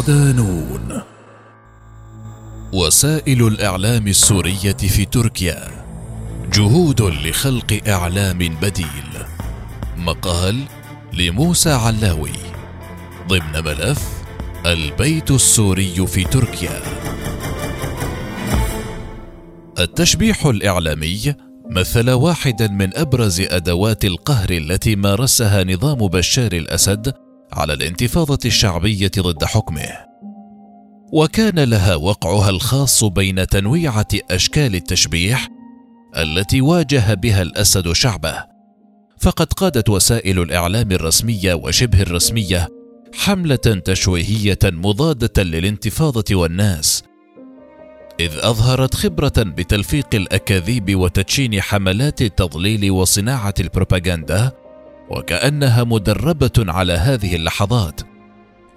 صدانون وسائل الإعلام السورية في تركيا. جهود لخلق إعلام بديل. مقال لموسى علاوي. ضمن ملف البيت السوري في تركيا. التشبيح الإعلامي مثل واحدا من أبرز أدوات القهر التي مارسها نظام بشار الأسد على الانتفاضة الشعبية ضد حكمه. وكان لها وقعها الخاص بين تنويعة أشكال التشبيح التي واجه بها الأسد شعبه. فقد قادت وسائل الإعلام الرسمية وشبه الرسمية حملة تشويهية مضادة للانتفاضة والناس إذ أظهرت خبرة بتلفيق الأكاذيب وتدشين حملات التضليل وصناعة البروباغندا وكأنها مدربة على هذه اللحظات.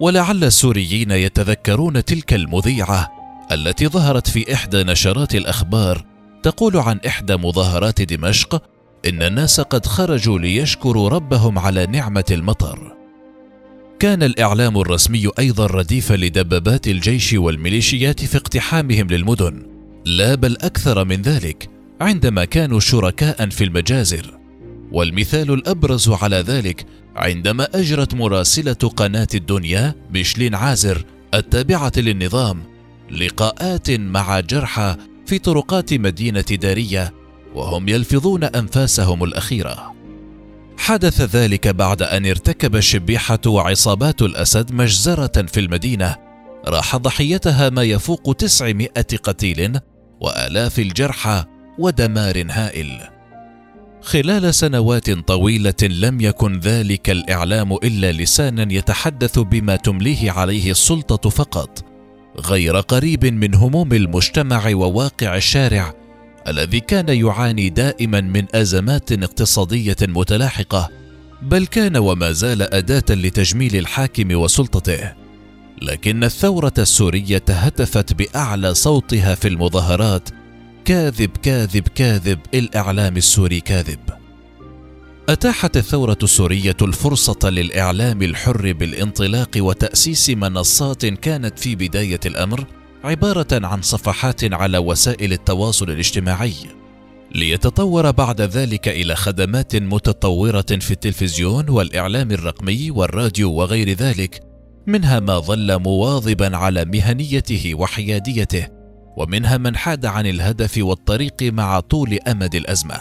ولعل السوريين يتذكرون تلك المذيعة التي ظهرت في إحدى نشرات الأخبار تقول عن إحدى مظاهرات دمشق إن الناس قد خرجوا ليشكروا ربهم على نعمة المطر. كان الإعلام الرسمي أيضا رديفا لدبابات الجيش والميليشيات في اقتحامهم للمدن. لا بل أكثر من ذلك عندما كانوا شركاء في المجازر. والمثال الأبرز على ذلك عندما أجرت مراسلة قناة الدنيا بشلين عازر التابعة للنظام لقاءات مع جرحى في طرقات مدينة دارية وهم يلفظون أنفاسهم الأخيرة. حدث ذلك بعد أن ارتكب الشبيحة وعصابات الأسد مجزرة في المدينة. راح ضحيتها ما يفوق تسعمائة قتيل وآلاف الجرحى ودمار هائل. خلال سنوات طويلة لم يكن ذلك الإعلام إلا لسانا يتحدث بما تمليه عليه السلطة فقط غير قريب من هموم المجتمع وواقع الشارع الذي كان يعاني دائما من أزمات اقتصادية متلاحقة بل كان وما زال أداة لتجميل الحاكم وسلطته. لكن الثورة السورية هتفت بأعلى صوتها في المظاهرات كاذب كاذب كاذب الإعلام السوري كاذب. أتاحت الثورة السورية الفرصة للإعلام الحر بالانطلاق وتأسيس منصات كانت في بداية الأمر عبارة عن صفحات على وسائل التواصل الاجتماعي. ليتطور بعد ذلك إلى خدمات متطورة في التلفزيون والإعلام الرقمي والراديو وغير ذلك منها ما ظل مواظبا على مهنيته وحياديته. ومنها من حاد عن الهدف والطريق مع طول أمد الأزمة.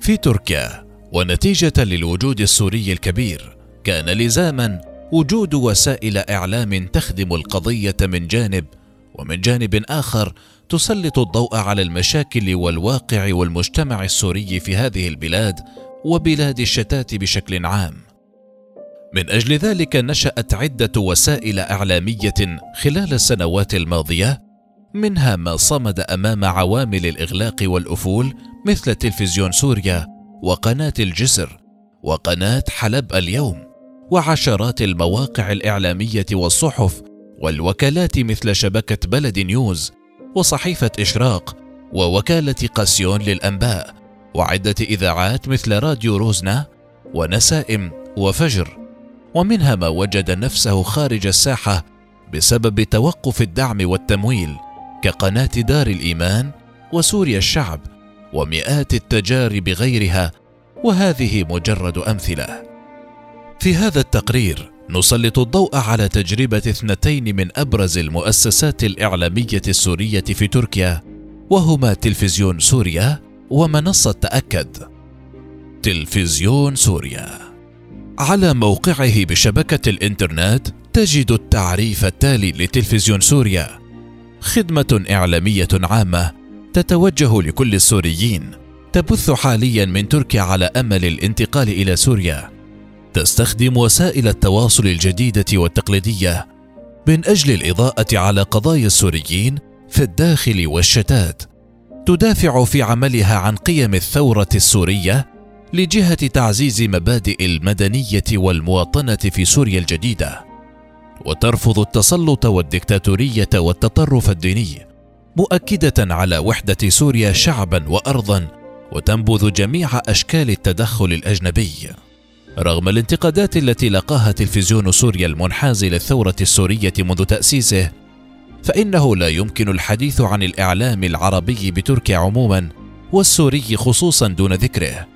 في تركيا ونتيجة للوجود السوري الكبير كان لزاما وجود وسائل إعلام تخدم القضية من جانب ومن جانب آخر تسلط الضوء على المشاكل والواقع والمجتمع السوري في هذه البلاد وبلاد الشتات بشكل عام. من أجل ذلك نشأت عدة وسائل إعلامية خلال السنوات الماضية منها ما صمد أمام عوامل الإغلاق والأفول مثل تلفزيون سوريا وقناة الجسر وقناة حلب اليوم وعشرات المواقع الإعلامية والصحف والوكالات مثل شبكة بلد نيوز وصحيفة إشراق ووكالة قاسيون للأنباء وعدة إذاعات مثل راديو روزنا ونسائم وفجر. ومنها ما وجد نفسه خارج الساحة بسبب توقف الدعم والتمويل كقناة دار الإيمان وسوريا الشعب ومئات التجارب غيرها وهذه مجرد أمثلة. في هذا التقرير نسلط الضوء على تجربة اثنتين من أبرز المؤسسات الإعلامية السورية في تركيا وهما تلفزيون سوريا ومنصة تأكد. تلفزيون سوريا. على موقعه بشبكة الإنترنت تجد التعريف التالي لتلفزيون سوريا. خدمة إعلامية عامة تتوجه لكل السوريين تبث حاليا من تركيا على أمل الانتقال إلى سوريا. تستخدم وسائل التواصل الجديدة والتقليدية من أجل الإضاءة على قضايا السوريين في الداخل والشتات. تدافع في عملها عن قيم الثورة السورية لجهة تعزيز مبادئ المدنية والمواطنة في سوريا الجديدة وترفض التسلط والدكتاتورية والتطرف الديني مؤكدة على وحدة سوريا شعبا وارضا وتنبذ جميع أشكال التدخل الأجنبي. رغم الانتقادات التي لقاها تلفزيون سوريا المنحاز للثورة السورية منذ تأسيسه فإنه لا يمكن الحديث عن الإعلام العربي بتركيا عموما والسوري خصوصا دون ذكره.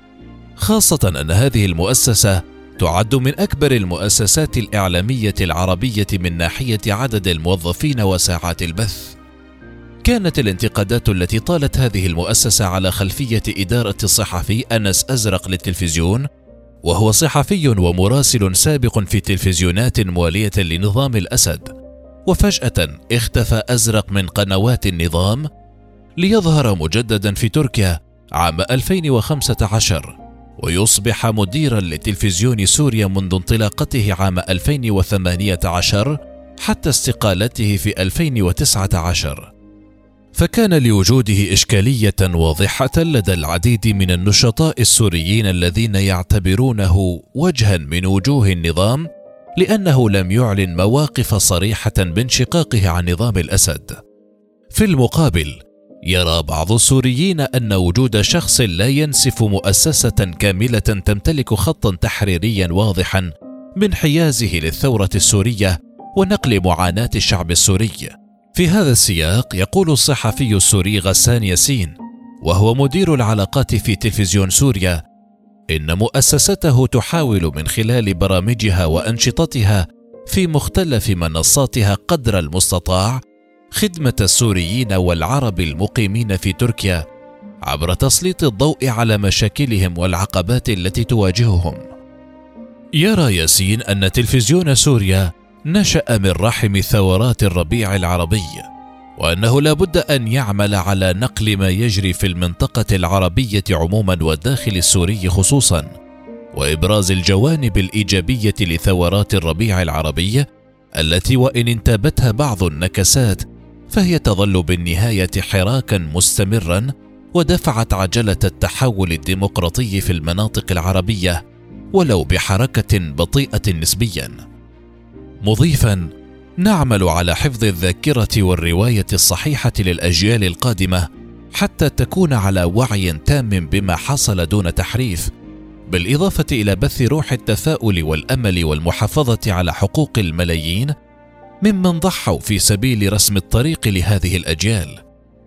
خاصة أن هذه المؤسسة تعد من أكبر المؤسسات الإعلامية العربية من ناحية عدد الموظفين وساعات البث. كانت الانتقادات التي طالت هذه المؤسسة على خلفية إدارة الصحفي أنس أزرق للتلفزيون وهو صحفي ومراسل سابق في تلفزيونات موالية لنظام الأسد. وفجأة اختفى أزرق من قنوات النظام ليظهر مجددا في تركيا عام 2015 ويصبح مديرا لتلفزيون سوريا منذ انطلاقته عام 2018 حتى استقالته في 2019 فكان لوجوده إشكالية واضحة لدى العديد من النشطاء السوريين الذين يعتبرونه وجها من وجوه النظام لأنه لم يعلن مواقف صريحة بانشقاقه عن نظام الأسد. في المقابل يرى بعض السوريين أن وجود شخص لا ينسف مؤسسة كاملة تمتلك خطا تحريريا واضحا بانحيازه للثورة السورية ونقل معاناة الشعب السوري. في هذا السياق يقول الصحفي السوري غسان ياسين وهو مدير العلاقات في تلفزيون سوريا إن مؤسسته تحاول من خلال برامجها وأنشطتها في مختلف منصاتها قدر المستطاع خدمة السوريين والعرب المقيمين في تركيا عبر تسليط الضوء على مشاكلهم والعقبات التي تواجههم. يرى ياسين أن تلفزيون سوريا نشأ من رحم ثورات الربيع العربي وأنه لا بد أن يعمل على نقل ما يجري في المنطقة العربية عموما والداخل السوري خصوصا وإبراز الجوانب الإيجابية لثورات الربيع العربي التي وإن انتابتها بعض النكسات فهي تظل بالنهاية حراكا مستمرا ودفعت عجلة التحول الديمقراطي في المناطق العربية ولو بحركة بطيئة نسبيا. مضيفا نعمل على حفظ الذاكرة والرواية الصحيحة للأجيال القادمة حتى تكون على وعي تام بما حصل دون تحريف بالإضافة إلى بث روح التفاؤل والأمل والمحافظة على حقوق الملايين ممن ضحوا في سبيل رسم الطريق لهذه الأجيال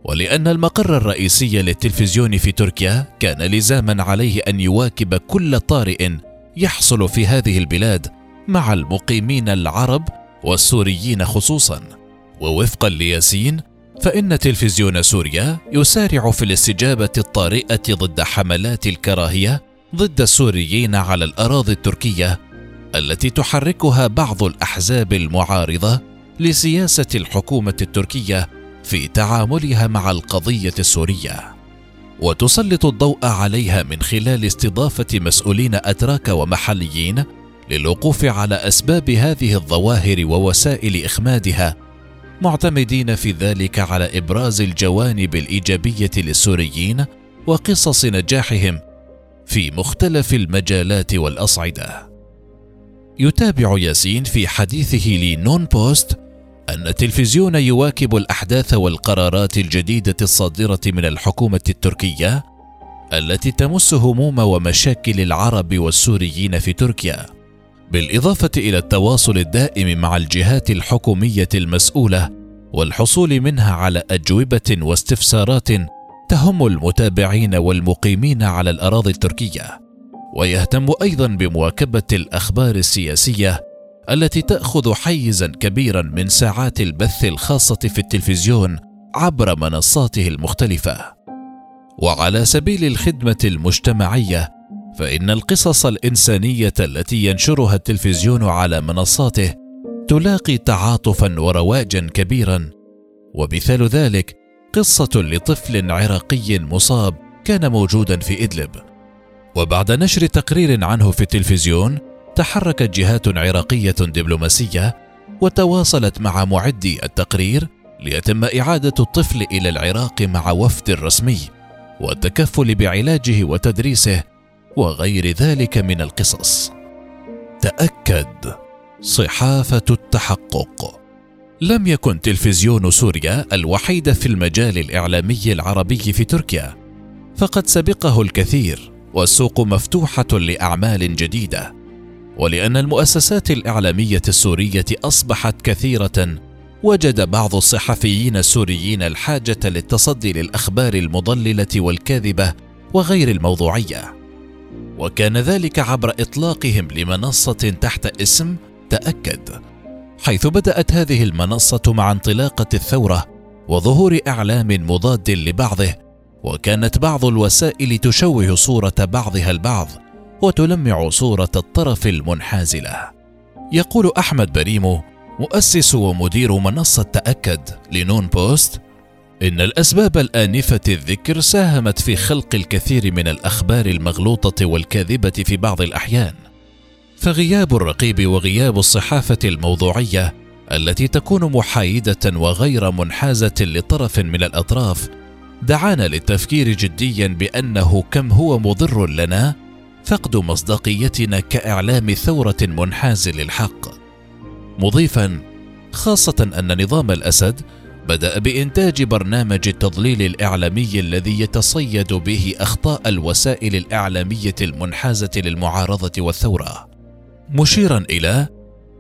ولأن المقر الرئيسي للتلفزيون في تركيا كان لزاما عليه أن يواكب كل طارئ يحصل في هذه البلاد مع المقيمين العرب والسوريين خصوصا. ووفقا لياسين فإن تلفزيون سوريا يسارع في الاستجابة الطارئة ضد حملات الكراهية ضد السوريين على الأراضي التركية التي تحركها بعض الأحزاب المعارضة لسياسة الحكومة التركية في تعاملها مع القضية السورية. وتسلط الضوء عليها من خلال استضافة مسؤولين أتراك ومحليين للوقوف على أسباب هذه الظواهر ووسائل إخمادها معتمدين في ذلك على إبراز الجوانب الإيجابية للسوريين وقصص نجاحهم في مختلف المجالات والأصعدة. يتابع ياسين في حديثه لنون بوست أن التلفزيون يواكب الأحداث والقرارات الجديدة الصادرة من الحكومة التركية التي تمس هموم ومشاكل العرب والسوريين في تركيا بالإضافة إلى التواصل الدائم مع الجهات الحكومية المسؤولة والحصول منها على أجوبة واستفسارات تهم المتابعين والمقيمين على الأراضي التركية. ويهتم أيضا بمواكبة الأخبار السياسية التي تأخذ حيزا كبيرا من ساعات البث الخاصة في التلفزيون عبر منصاته المختلفة. وعلى سبيل الخدمة المجتمعية فإن القصص الإنسانية التي ينشرها التلفزيون على منصاته تلاقي تعاطفا ورواجا كبيرا. ومثال ذلك قصة لطفل عراقي مصاب كان موجودا في إدلب. وبعد نشر تقرير عنه في التلفزيون تحركت جهات عراقية دبلوماسية وتواصلت مع معدي التقرير ليتم إعادة الطفل إلى العراق مع وفد رسمي والتكفل بعلاجه وتدريسه وغير ذلك من القصص. تأكد صحافة التحقق. لم يكن تلفزيون سوريا الوحيد في المجال الإعلامي العربي في تركيا فقد سبقه الكثير. والسوق مفتوحة لأعمال جديدة. ولأن المؤسسات الإعلامية السورية أصبحت كثيرة وجد بعض الصحفيين السوريين الحاجة للتصدي للأخبار المضللة والكاذبة وغير الموضوعية. وكان ذلك عبر إطلاقهم لمنصة تحت اسم تأكد حيث بدأت هذه المنصة مع انطلاقة الثورة وظهور إعلام مضاد لبعضه وكانت بعض الوسائل تشوه صورة بعضها البعض وتلمع صورة الطرف المنحاز له يقول أحمد بريمو مؤسس ومدير منصة تأكد لنون بوست إن الأسباب الآنفة الذكر ساهمت في خلق الكثير من الأخبار المغلوطة والكاذبة في بعض الأحيان. فغياب الرقيب وغياب الصحافة الموضوعية التي تكون محايدة وغير منحازة لطرف من الأطراف دعانا للتفكير جديا بأنه كم هو مضر لنا فقد مصداقيتنا كإعلام ثورة منحاز للحق. مضيفا خاصة أن نظام الأسد بدأ بإنتاج برنامج التضليل الإعلامي الذي يتصيد به أخطاء الوسائل الإعلامية المنحازة للمعارضة والثورة. مشيرا إلى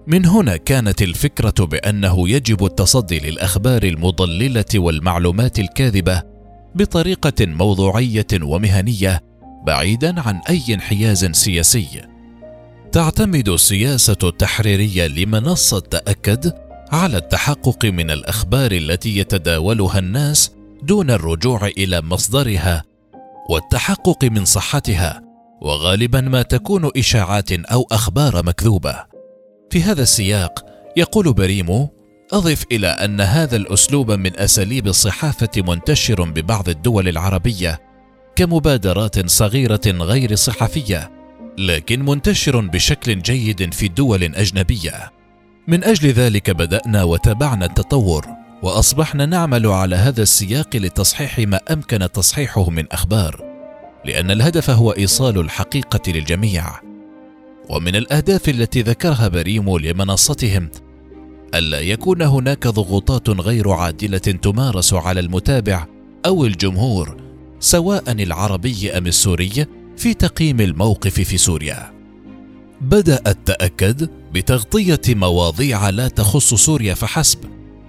من هنا كانت الفكرة بأنه يجب التصدي للأخبار المضللة والمعلومات الكاذبة بطريقة موضوعية ومهنية بعيدا عن أي انحياز سياسي. تعتمد السياسة التحريرية لمنصة تأكد على التحقق من الأخبار التي يتداولها الناس دون الرجوع إلى مصدرها والتحقق من صحتها وغالبا ما تكون إشاعات أو أخبار مكذوبة. في هذا السياق يقول بريمو اضف إلى أن هذا الأسلوب من أساليب الصحافة منتشر ببعض الدول العربية كمبادرات صغيرة غير صحفية لكن منتشر بشكل جيد في دول اجنبيه من أجل ذلك بدأنا وتابعنا التطور وأصبحنا نعمل على هذا السياق لتصحيح ما أمكن تصحيحه من أخبار لأن الهدف هو إيصال الحقيقة للجميع. ومن الأهداف التي ذكرها بريمو لمنصتهم ألا يكون هناك ضغوطات غير عادلة تمارس على المتابع أو الجمهور سواء العربي أم السوري في تقييم الموقف في سوريا. بدات تاكد بتغطية مواضيع لا تخص سوريا فحسب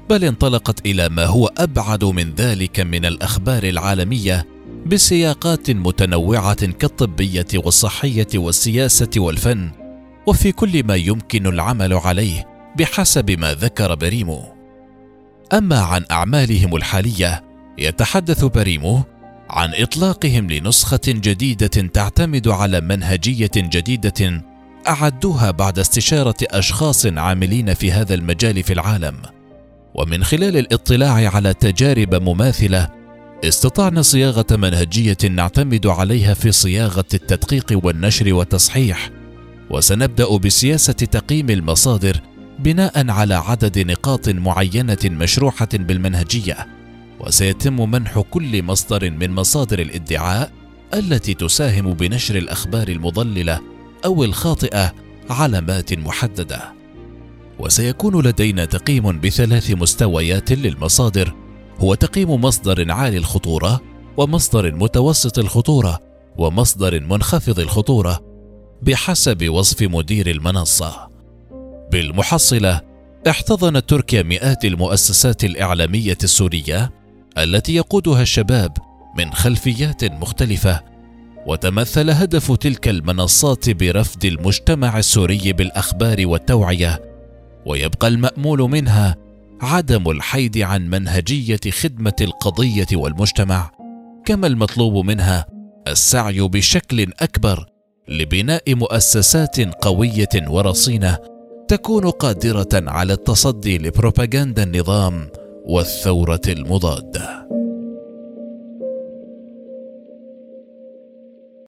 بل انطلقت إلى ما هو أبعد من ذلك من الأخبار العالمية بسياقات متنوعة كالطبية والصحية والسياسة والفن وفي كل ما يمكن العمل عليه. بحسب ما ذكر بريمو. أما عن أعمالهم الحالية يتحدث بريمو عن إطلاقهم لنسخة جديدة تعتمد على منهجية جديدة أعدوها بعد استشارة أشخاص عاملين في هذا المجال في العالم. ومن خلال الاطلاع على تجارب مماثلة استطعنا صياغة منهجية نعتمد عليها في صياغة التدقيق والنشر والتصحيح. وسنبدأ بسياسة تقييم المصادر بناء على عدد نقاط معينة مشروحة بالمنهجية وسيتم منح كل مصدر من مصادر الادعاء التي تساهم بنشر الأخبار المضللة أو الخاطئة علامات محددة. وسيكون لدينا تقييم بثلاث مستويات للمصادر هو تقييم مصدر عالي الخطورة ومصدر متوسط الخطورة ومصدر منخفض الخطورة بحسب وصف مدير المنصة. بالمحصله احتضنت تركيا مئات المؤسسات الإعلامية السورية التي يقودها الشباب من خلفيات مختلفة وتمثل هدف تلك المنصات برفد المجتمع السوري بالأخبار والتوعية ويبقى المأمول منها عدم الحيد عن منهجية خدمة القضية والمجتمع كما المطلوب منها السعي بشكل أكبر لبناء مؤسسات قوية ورصينة تكون قادرة على التصدي لبروباغندا النظام والثورة المضادة.